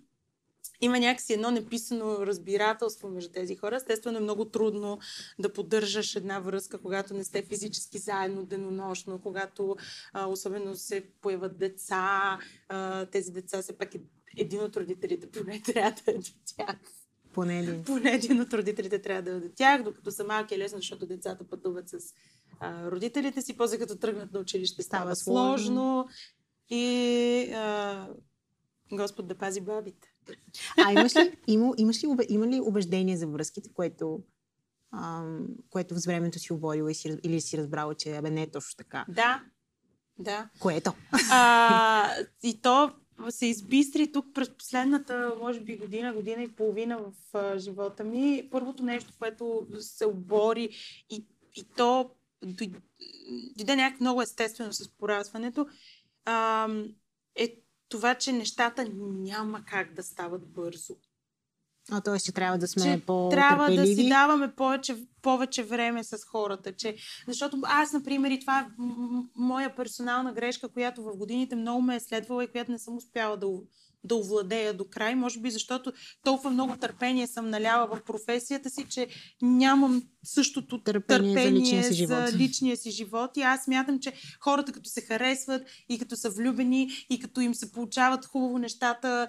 има някакси едно неписано разбирателство между тези хора. Естествено е много трудно да поддържаш една връзка, когато не сте физически заедно денонощно, когато а, особено се появат деца. А, тези деца все пак е един от родителите поне трябва да е до тях. Поне един. [laughs] Поне един от родителите трябва да е до тях, докато са малки е лесно, защото децата пътуват с а, родителите си, после като тръгнат на училище става, става сложно. И а, Господ да пази бабите. А имаш ли, има, имаш ли, има ли убеждение за връзките, което, ам, което с времето си оборила си, или си разбрала, че абе не е точно така? Да, да. Което? А, и то се избистри тук през последната, може би, година, година и половина в а, живота ми. Първото нещо, което се обори и, и то дойде някак много естествено с поразването, а, е това, че нещата няма как да стават бързо. А т.е. че трябва да сме по Трябва да си даваме повече, повече време с хората. Че, защото аз, например, и това е моя персонална грешка, която в годините много ме е следвала и която не съм успяла да, да овладея до край. Може би защото толкова много търпение съм наляла в професията си, че нямам същото търпение, търпение за, личния си живот. за личния си живот. И аз смятам, че хората като се харесват и като са влюбени и като им се получават хубаво нещата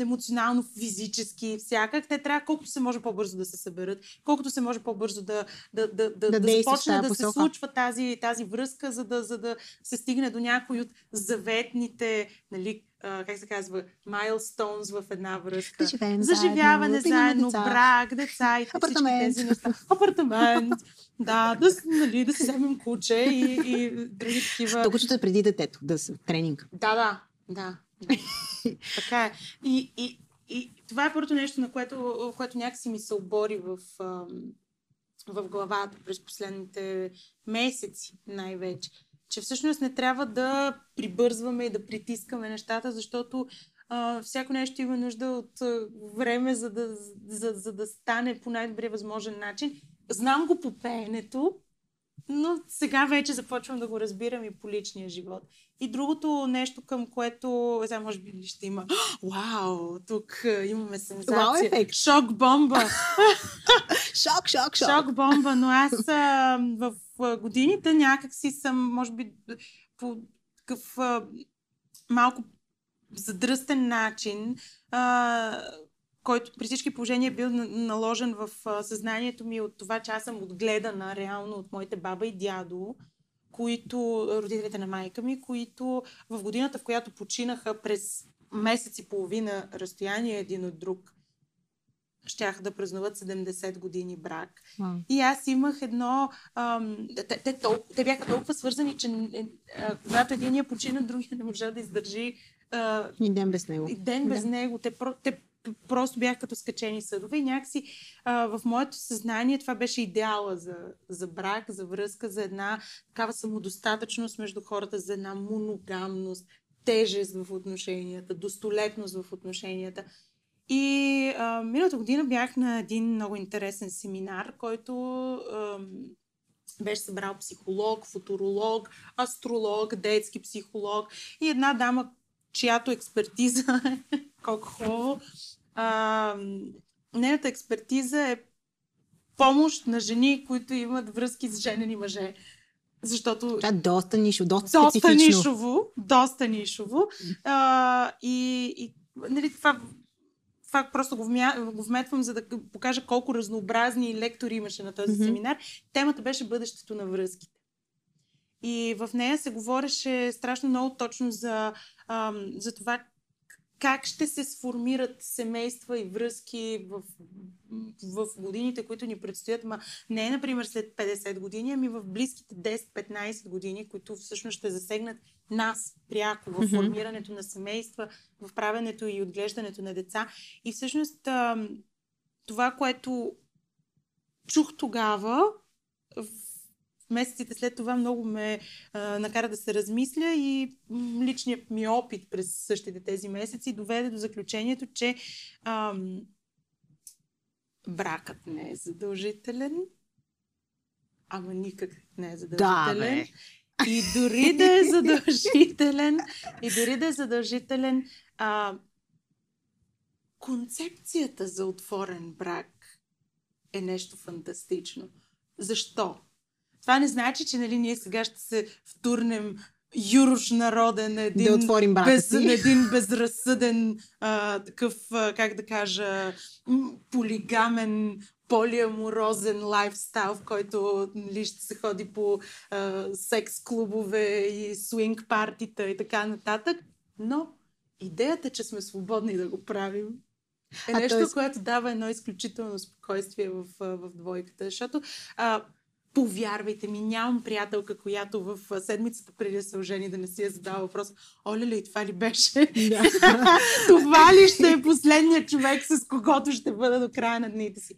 емоционално, физически, всякак, те трябва колкото се може по-бързо да се съберат, колкото се може по-бързо да, да, да, да, да, да започне да посока. се случва тази, тази връзка, за да, за да се стигне до някои от заветните нали, как се казва, milestones в една връзка. Да Заживяване заедно, заедно деца. брак, деца и Апартамент. тези неща. Апартамент. да, да, нали, да си вземем куче и, и други такива. То кучето е преди детето, да се тренинг. Да, да, да. така е. И, и, и това е първото нещо, на което, което някакси ми се обори в, в главата през последните месеци най-вече че всъщност не трябва да прибързваме и да притискаме нещата, защото а, всяко нещо има нужда от а, време, за да, за, за да стане по най-добрия възможен начин. Знам го по пеенето, но сега вече започвам да го разбирам и по личния живот. И другото нещо, към което, сега може би ще има, [gasps] вау, тук имаме сензация. Вау ефект. Шок бомба. [laughs] шок, шок, шок. Шок бомба, но аз в годините някак си съм, може би, по такъв малко задръстен начин, а, който при всички положения е бил наложен в съзнанието ми от това, че аз съм отгледана реално от моите баба и дядо, които, родителите на майка ми, които в годината, в която починаха през месец и половина разстояние един от друг, щяха да празнуват 70 години брак. Wow. И аз имах едно... Ам, те, те, тол, те бяха толкова свързани, че а, когато единия почина, другия не можа да издържи... А, и ден без него. И ден без да. него. Те, те просто бях като скачени съдове и някакси а, в моето съзнание това беше идеала за, за брак, за връзка, за една такава самодостатъчност между хората, за една моногамност, тежест в отношенията, достолетност в отношенията. И а, миналата година бях на един много интересен семинар, който а, беше събрал психолог, футуролог, астролог, детски психолог и една дама, чиято експертиза [laughs] колко хубаво. Нейната експертиза е помощ на жени, които имат връзки с женени мъже. Защото... Е доста нишово, доста, доста специфично. нишово. Доста нишово. А, и, и нали, това това просто го, вмя, го вметвам, за да покажа колко разнообразни лектори имаше на този mm-hmm. семинар. Темата беше бъдещето на връзките. И в нея се говореше страшно много точно за, ам, за това как ще се сформират семейства и връзки в, в годините, които ни предстоят, ма не например след 50 години, ами в близките 10-15 години, които всъщност ще засегнат нас пряко в формирането на семейства, в правенето и отглеждането на деца. И всъщност това, което чух тогава, месеците след това много ме а, накара да се размисля и личният ми опит през същите тези месеци доведе до заключението, че ам, бракът не е задължителен, ама никак не е задължителен. Да, бе. И дори да е задължителен, и дори да е задължителен, а, концепцията за отворен брак е нещо фантастично. Защо? Това не значи, че нали, ние сега ще се втурнем юруш народен, един, да отворим без, един безразсъден а, такъв, а, как да кажа, полигамен, полиаморозен лайфстайл, в който нали, ще се ходи по а, секс-клубове и свинг партита и така нататък. Но идеята, че сме свободни да го правим, е а нещо, т.е. което дава едно изключително спокойствие в, в двойката. Защото а, Повярвайте ми, нямам приятелка, която в седмицата преди да се ожени да не си е задава въпрос, Оля ли, това ли беше? Да. [laughs] това ли ще е последният човек, с когото ще бъда до края на дните си?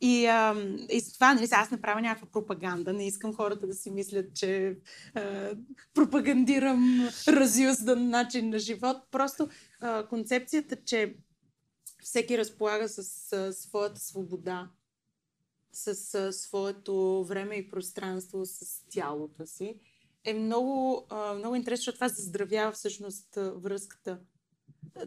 И, а, и с това, нали, аз не правя някаква пропаганда, не искам хората да си мислят, че а, пропагандирам разюздан начин на живот. Просто а, концепцията, че всеки разполага с а, своята свобода с а, своето време и пространство, с тялото си, е много, а, много интересно, защото това заздравява всъщност връзката.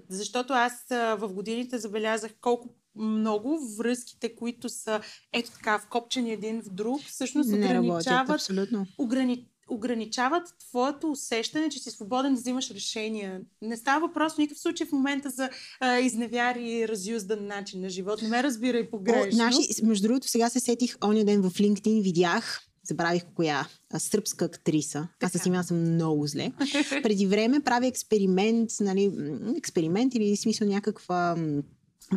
Защото аз а, в годините забелязах колко много връзките, които са ето така вкопчени един в друг, всъщност ограничават, ограни, ограничават твоето усещане, че си свободен да взимаш решения. Не става въпрос в никакъв случай в момента за а, изневяр и разюздан начин на живот. Не ме разбирай погрешно. О, наши, между другото, сега се сетих оня ден в LinkedIn, видях забравих коя, сръбска актриса. Аз се смятам съм много зле. [laughs] Преди време прави експеримент, нали, експеримент или смисъл някаква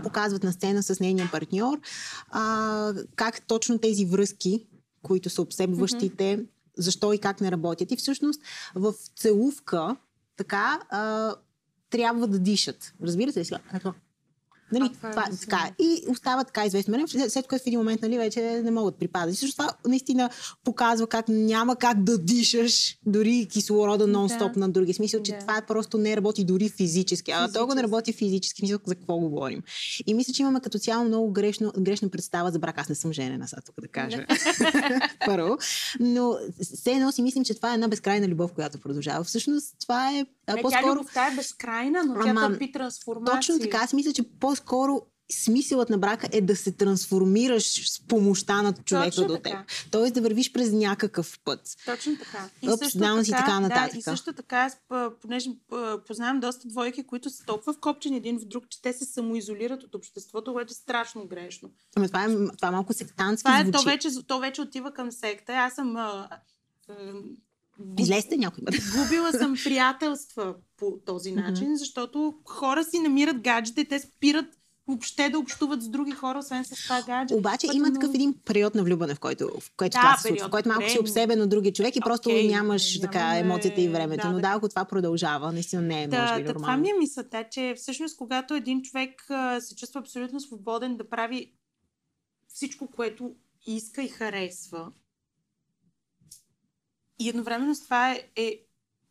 показват на сцена с нейния партньор а, как точно тези връзки, които са обсебващите, mm-hmm защо и как не работят. И всъщност в целувка така а, трябва да дишат. Разбирате ли сега? Нали, а, това, това, е така. И остава така известно време, след което в един момент нали, вече не могат припадат. И също това наистина показва как няма как да дишаш дори кислорода нон-стоп да. на други. Смисъл, че да. това просто не работи дори физически. А физически. то не работи физически. Мисля, за какво говорим. И мисля, че имаме като цяло много грешно, грешна представа за брак. Аз не съм женена, сега тук да кажа. [laughs] Първо. Но все едно си мислим, че това е една безкрайна любов, която продължава. Всъщност това е не, по-скоро... Тя любовта е безкрайна, но Ама, тя търпи трансформация. Точно така. Аз мисля, че по-скоро смисълът на брака е да се трансформираш с помощта на човека Точно до теб. Така. Тоест да вървиш през някакъв път. Точно така. И Ups, също така, и така нататък. Да, и също така, аз, понеже познавам доста двойки, които са толкова вкопчени един в друг, че те се самоизолират от обществото, което е страшно грешно. Ами това е, това е малко сектантски това е, звучи. То вече, то вече отива към секта. Аз съм Излезте някой път. Губила съм приятелства по този начин, mm-hmm. защото хора си намират гаджета и те спират въобще да общуват с други хора, освен с това гаджет. Обаче има много... такъв един период на влюбване, в който, в който да, това се случва, в който малко си обсебен от другия човек и okay, просто нямаш нямаме... така емоцията и времето. Да, Но да, ако това продължава, наистина не е да, може би да, нормално. Това ми е мисълта, че всъщност когато един човек а, се чувства абсолютно свободен да прави всичко, което иска и харесва, и едновременно с това е, е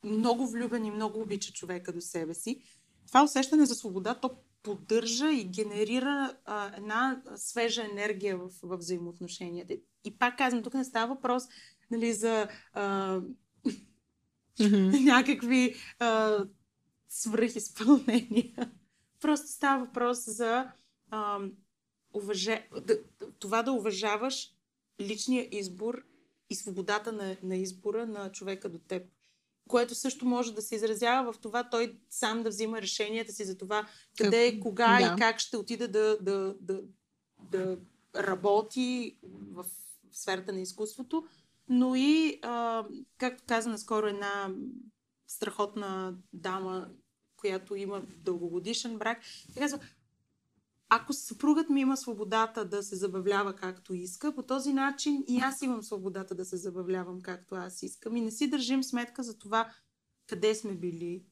много влюбен и много обича човека до себе си. Това усещане за свобода, то поддържа и генерира а, една свежа енергия в, в взаимоотношенията. И пак казвам, тук не става въпрос нали, за а, mm-hmm. [laughs] някакви а, свръхизпълнения. Просто става въпрос за а, уважа... да, това да уважаваш личния избор и свободата на, на избора на човека до теб. Което също може да се изразява в това той сам да взима решенията си за това къде, кога да. и как ще отида да, да, да, да работи в сферата на изкуството, но и, а, както каза наскоро една страхотна дама, която има дългогодишен брак, тя казва, ако съпругът ми има свободата да се забавлява както иска, по този начин и аз имам свободата да се забавлявам както аз искам. И не си държим сметка за това къде сме били,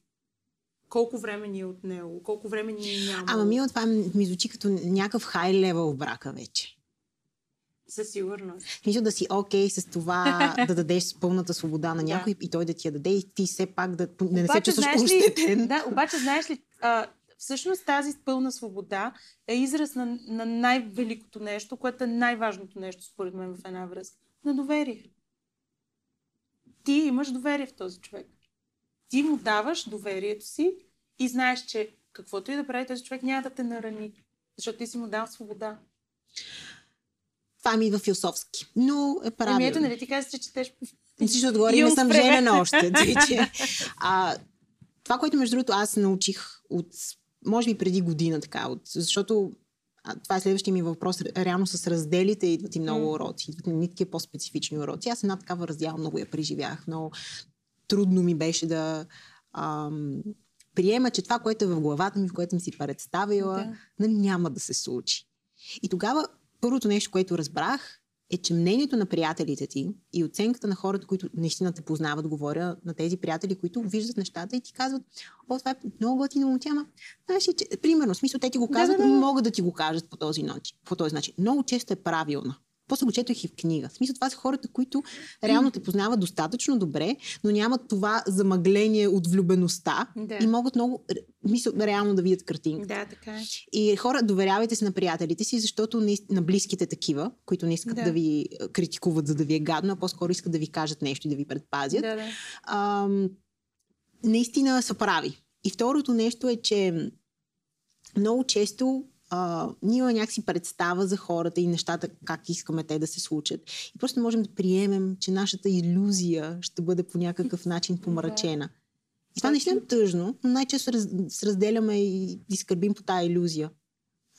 колко време ни е отнело, колко време ни е нямало. Ама мило, това ми звучи като някакъв хай левел в брака вече. Със сигурност. Мисля да си окей okay с това [laughs] да дадеш пълната свобода на някой да. и той да ти я даде и ти все пак да, да не се чувстваш ощетен. Да, обаче знаеш ли, а, всъщност тази пълна свобода е израз на, на най-великото нещо, което е най-важното нещо според мен в една връзка. На доверие. Ти имаш доверие в този човек. Ти му даваш доверието си и знаеш, че каквото и да прави този човек няма да те нарани, защото ти си му дал свобода. Това ми идва философски. Но е правилно. Ами ето, нали ти казваш, че четеш ще отговори, не съм женена още. [laughs] че, а, това, което между другото аз научих от, може би преди година, така, от, защото а, това е следващия ми въпрос. Реално с разделите идват и много уроци. Идват ни такива по-специфични уроци. Аз една такава раздяла много я преживях. Много трудно ми беше да ам, приема, че това, което е в главата ми, в което ми си представила, да. няма да се случи. И тогава първото нещо, което разбрах, е, че мнението на приятелите ти и оценката на хората, които наистина те познават, говоря на тези приятели, които виждат нещата и ти казват, о, това е много готино момче, ама знаеш ли, че, примерно, смисъл, те ти го казват, да, да, да. могат да ти го кажат по този начин. По този начин. Много често е правилно. После го четох и в книга. В смисъл, това са хората, които реално те познават достатъчно добре, но нямат това замъгление от влюбеността да. и могат много, мисъл, реално да видят картинка. Да, така е. И хора, доверявайте се на приятелите си, защото не, на близките такива, които не искат да. да ви критикуват, за да ви е гадно, а по-скоро искат да ви кажат нещо и да ви предпазят. Да, да. А, наистина са прави. И второто нещо е, че много често а, ние имаме някакси представа за хората и нещата, как искаме те да се случат. И просто можем да приемем, че нашата иллюзия ще бъде по някакъв начин [laughs] помрачена. И това наистина е тъжно, но най-често раз, се разделяме и, и скърбим по тази иллюзия,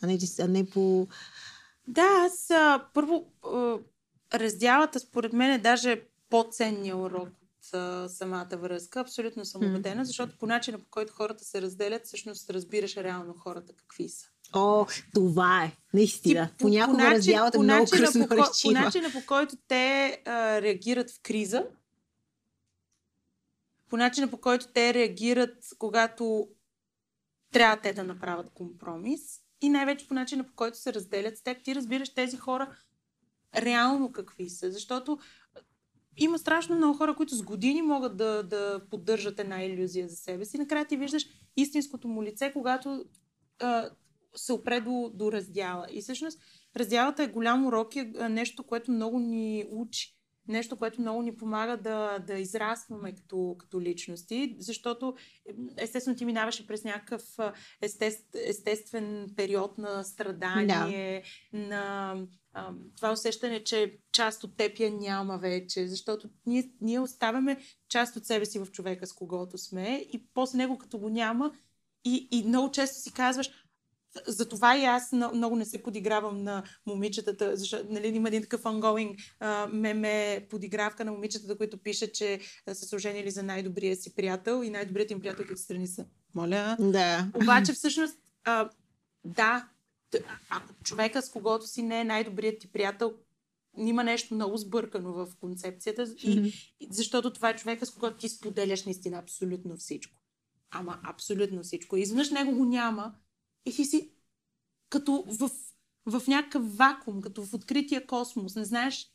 а не, а не по... Да, аз а, първо а, раздялата според мен е даже по-ценния урок от а, самата връзка. Абсолютно съм убедена, защото по начина по който хората се разделят, всъщност разбираш реално хората какви са. О, това е. Наистина. Ти, Понякога по начин, раздялата по много кръсно по, по начина по който те а, реагират в криза, по начина по който те реагират, когато трябва те да направят компромис и най-вече по начина по който се разделят с теб, ти разбираш тези хора реално какви са. Защото има страшно много хора, които с години могат да, да поддържат една иллюзия за себе си. Накрая ти виждаш истинското му лице, когато а, се опре до, до раздяла. И всъщност раздялата е голям урок и е нещо, което много ни учи. Нещо, което много ни помага да, да израстваме като, като личности, защото естествено ти минаваше през някакъв естест, естествен период на страдание, да. на а, това усещане, че част от теб я няма вече, защото ние, ние оставяме част от себе си в човека, с когото сме и после него като го няма и, и много често си казваш, затова и аз много не се подигравам на момичетата, защото нали, има един такъв ongoing а, меме подигравка на момичетата, които пише, че са се оженили за най-добрия си приятел и най-добрият им приятел от страни са. Моля. Да. Обаче всъщност, а, да, ако човека с когото си не е най-добрият ти приятел, има нещо много сбъркано в концепцията, и, защото това е човека, с когото ти споделяш наистина абсолютно всичко. Ама абсолютно всичко. Изведнъж него го няма и ти си като в, в някакъв вакуум, като в открития космос. Не знаеш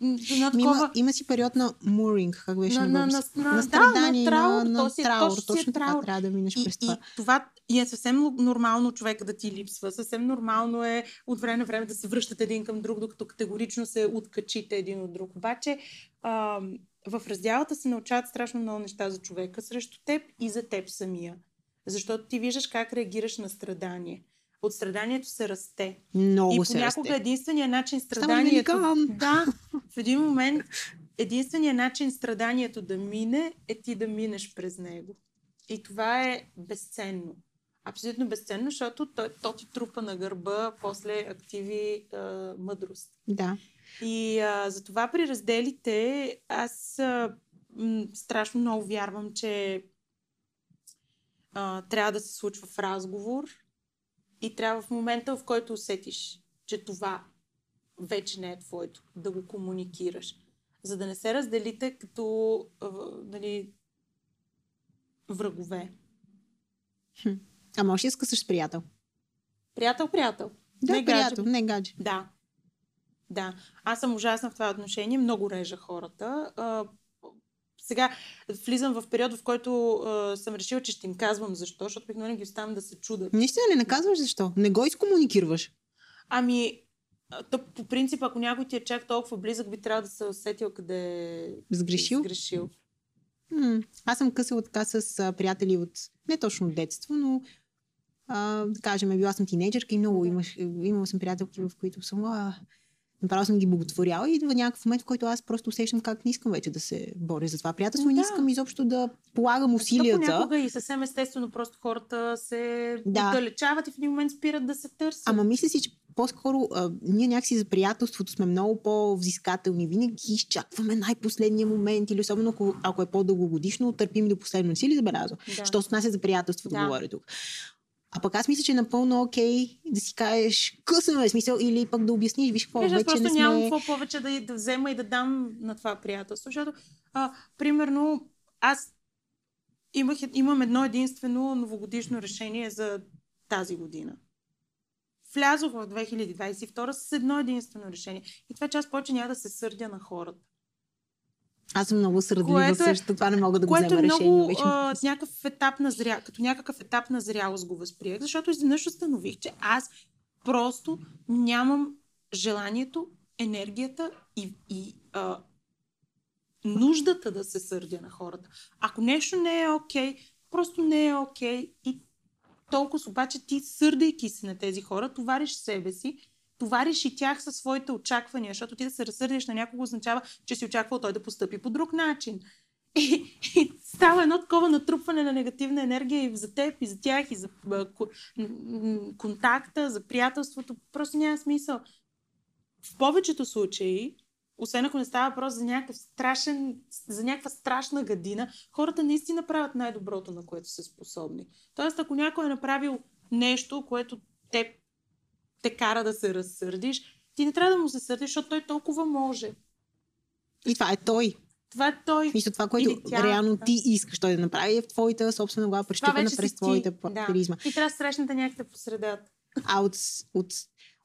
на такова... има, има си период на муринг, как беше на, на, на, на, на страдание, да, на траур, на, на то си, траур. Точно, точно траур. така трябва да минеш и, през това. И това и е съвсем нормално човека да ти липсва. Съвсем нормално е от време на време да се връщате един към друг, докато категорично се откачите един от друг. Обаче а, в разделата се научават страшно много неща за човека срещу теб и за теб самия. Защото ти виждаш как реагираш на страдание. От страданието се расте. Много и понякога расте. единствения начин страданието... Да, в един момент единственият начин страданието да мине е ти да минеш през него. И това е безценно. Абсолютно безценно, защото то, то ти трупа на гърба после активи а, мъдрост. Да. И а, затова при разделите аз а, м, страшно много вярвам, че а, трябва да се случва в разговор и трябва в момента, в който усетиш, че това вече не е твоето, да го комуникираш. За да не се разделите като а, нали, врагове. Хм. А можеш да скъсаш приятел? Приятел, приятел. Да, не приятел, гадже. не гадже. Да. Да, аз съм ужасна в това отношение. Много режа хората. А, сега влизам в период, в който а, съм решила, че ще им казвам защо, защото обикновено ги оставам да се чудат. Наистина не наказваш защо. Не го изкомуникираш. Ами, то по принцип, ако някой ти е чак толкова близък, би трябвало да се усетил къде сгрешил. сгрешил. М- аз съм късала така с а, приятели от не точно от детство, но а, да кажем, била съм тинейджърка и много имаш, имала съм приятелки, в които съм а, направо съм ги благотворяла и идва някакъв момент, в който аз просто усещам как не искам вече да се боря за това приятелство. Да. Не искам изобщо да полагам усилията. То понякога и съвсем естествено просто хората се да. отдалечават и в един момент спират да се търсят. Ама мисля си, че по-скоро а, ние някакси за приятелството сме много по-взискателни. Винаги изчакваме най-последния момент или особено ако, ако е по-дългогодишно, търпим до последно. Не си ли забелязва? Да. Що се отнася за приятелството, да. говоря тук. А пък аз мисля, че е напълно окей okay да си кажеш късаме смисъл или пък да обясниш, виж какво, виж, вече просто не сме... нямам какво повече да, да взема и да дам на това приятелство, защото а, примерно аз имах, имам едно единствено новогодишно решение за тази година. Влязох в 2022 с едно единствено решение. И това, че аз повече няма да се сърдя на хората. Аз съм много сърдлива е, също. Това не мога да го което взема е много, решение. А, някакъв етап на зря, като някакъв етап на зрялост го възприех, защото изведнъж установих, че аз просто нямам желанието, енергията и, и а, нуждата да се сърдя на хората. Ако нещо не е окей, okay, просто не е окей okay, и толкова обаче ти сърдейки се на тези хора, товариш себе си товариш и тях със своите очаквания, защото ти да се разсърдиш на някого означава, че си очаквал той да постъпи по друг начин. И, и става едно такова натрупване на негативна енергия и за теб, и за тях, и за контакта, за приятелството. Просто няма смисъл. В повечето случаи, освен ако не става въпрос за страшен, за някаква страшна гадина, хората наистина правят най-доброто, на което са способни. Тоест, ако някой е направил нещо, което теб те кара да се разсърдиш, ти не трябва да му се сърдиш, защото той толкова може. И това е той. Това е той. Мисля, това, което тя, реално ти искаш той да направи е в твоята собствена глава, прещупана през твоята да. призма. И трябва да срещнете някъде по средата. А от, от,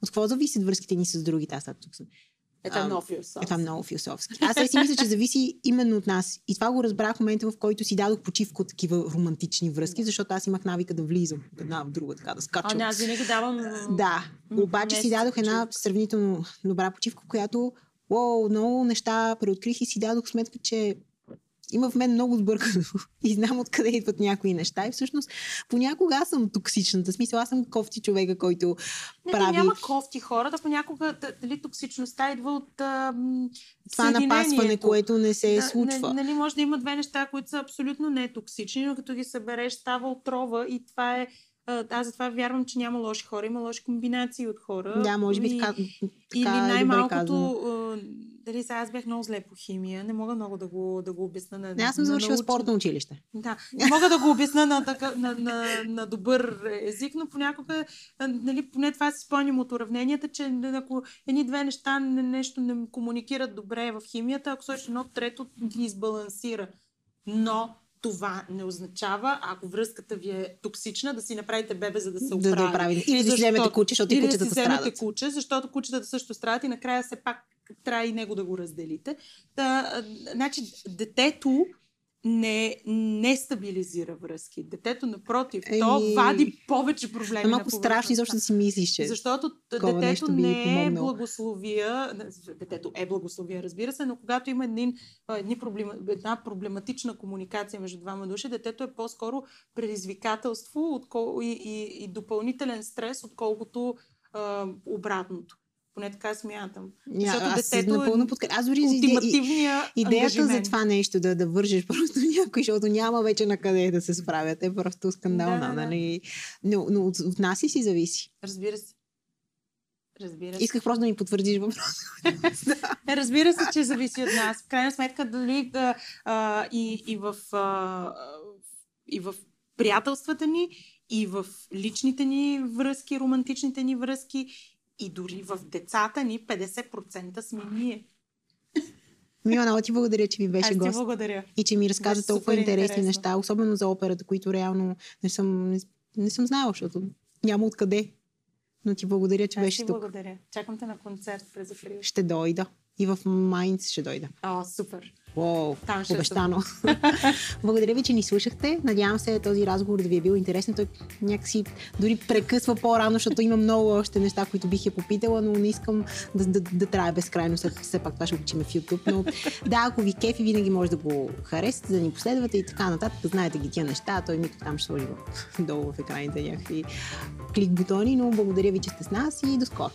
от какво зависят връзките ни с другите? Аз тук съм. Е, е много философски. Е, това много философски. Аз си мисля, че зависи именно от нас. И това го разбрах в момента, в който си дадох почивка от такива романтични връзки, защото аз имах навика да влизам от една в друга, така да скачам. А, не, аз винаги давам... Да. Обаче си дадох една сравнително добра почивка, която Уоу, много неща преоткрих и си дадох сметка, че има в мен много сбъркано [laughs] и знам откъде идват някои неща. И всъщност понякога аз съм токсичната. Смисъл, аз съм кофти човека, който не, прави... няма кофти хората, понякога дали токсичността идва от а, Това напасване, което не се да, случва. Нали, може да има две неща, които са абсолютно не токсични, но като ги събереш става отрова и това е аз затова вярвам, че няма лоши хора, има лоши комбинации от хора. Да, може би и, така, така Или най-малкото, дали сега аз бях много зле по химия, не мога много да го, да го обясна на. Не, аз съм завършила спортно училище. Да, не мога да го обясна на, на, на, на, на добър език, но понякога, нали, поне това си спомням от уравненията, че ако едни две неща нещо не комуникират добре в химията, ако сложиш едно трето, ги избалансира. Но това не означава, ако връзката ви е токсична, да си направите бебе, за да се оправи. Да, да оправи. Или да си вземете куче, защото и кучетата страдат. Или куче, защото кучетата също страдат и накрая все пак трябва и него да го разделите. Та, значи, детето не, не стабилизира връзки. Детето, напротив, Еми... то вади повече проблеми. Е малко страшно изобщо да си мислиш, че. Защото детето не е благословия. Детето е благословия, разбира се, но когато има един, едни проблем, една проблематична комуникация между двама души, детето е по-скоро предизвикателство откол... и, и, и допълнителен стрес, отколкото а, обратното. Поне така смятам. Защото аз детето напълно подка... Аз дори за иде... идеята ангажимент. за това нещо да, да вържеш [laughs] просто някой, защото няма вече на къде да се справят. Е просто скандална. Да, да, да. Нали? Но, но от, от нас и си зависи. Разбира се. Разбира се. Исках просто да ми потвърдиш въпроса. [laughs] Е, разбира се, че зависи от нас. В крайна сметка, дали да, а, и, и, в, а, и в приятелствата ни, и в личните ни връзки, романтичните ни връзки, и дори в децата ни 50% сме ние. Мила, много ти благодаря, че ми беше Аз гост. Благодаря. И че ми разказа толкова интересни интересно. неща, особено за операта, които реално не съм, не, не съм знала, защото няма откъде. Но ти благодаря, че Аз беше ти тук. благодаря. Чакам те на концерт през април. Ще дойда. И в Майнц ще дойда. О, супер. Уоу, обещано. [laughs] Благодаря ви, че ни слушахте. Надявам се този разговор да ви е бил интересен. Той някакси дори прекъсва по-рано, защото има много още неща, които бих я попитала, но не искам да, да, да трае безкрайно. Все, все пак това ще го в YouTube. Но да, ако ви кефи, винаги може да го харесате, да ни последвате и така нататък. Знаете ги тия неща. Той Мито там ще сложи долу в екраните някакви клик бутони, но благодаря ви, че сте с нас и до скоро.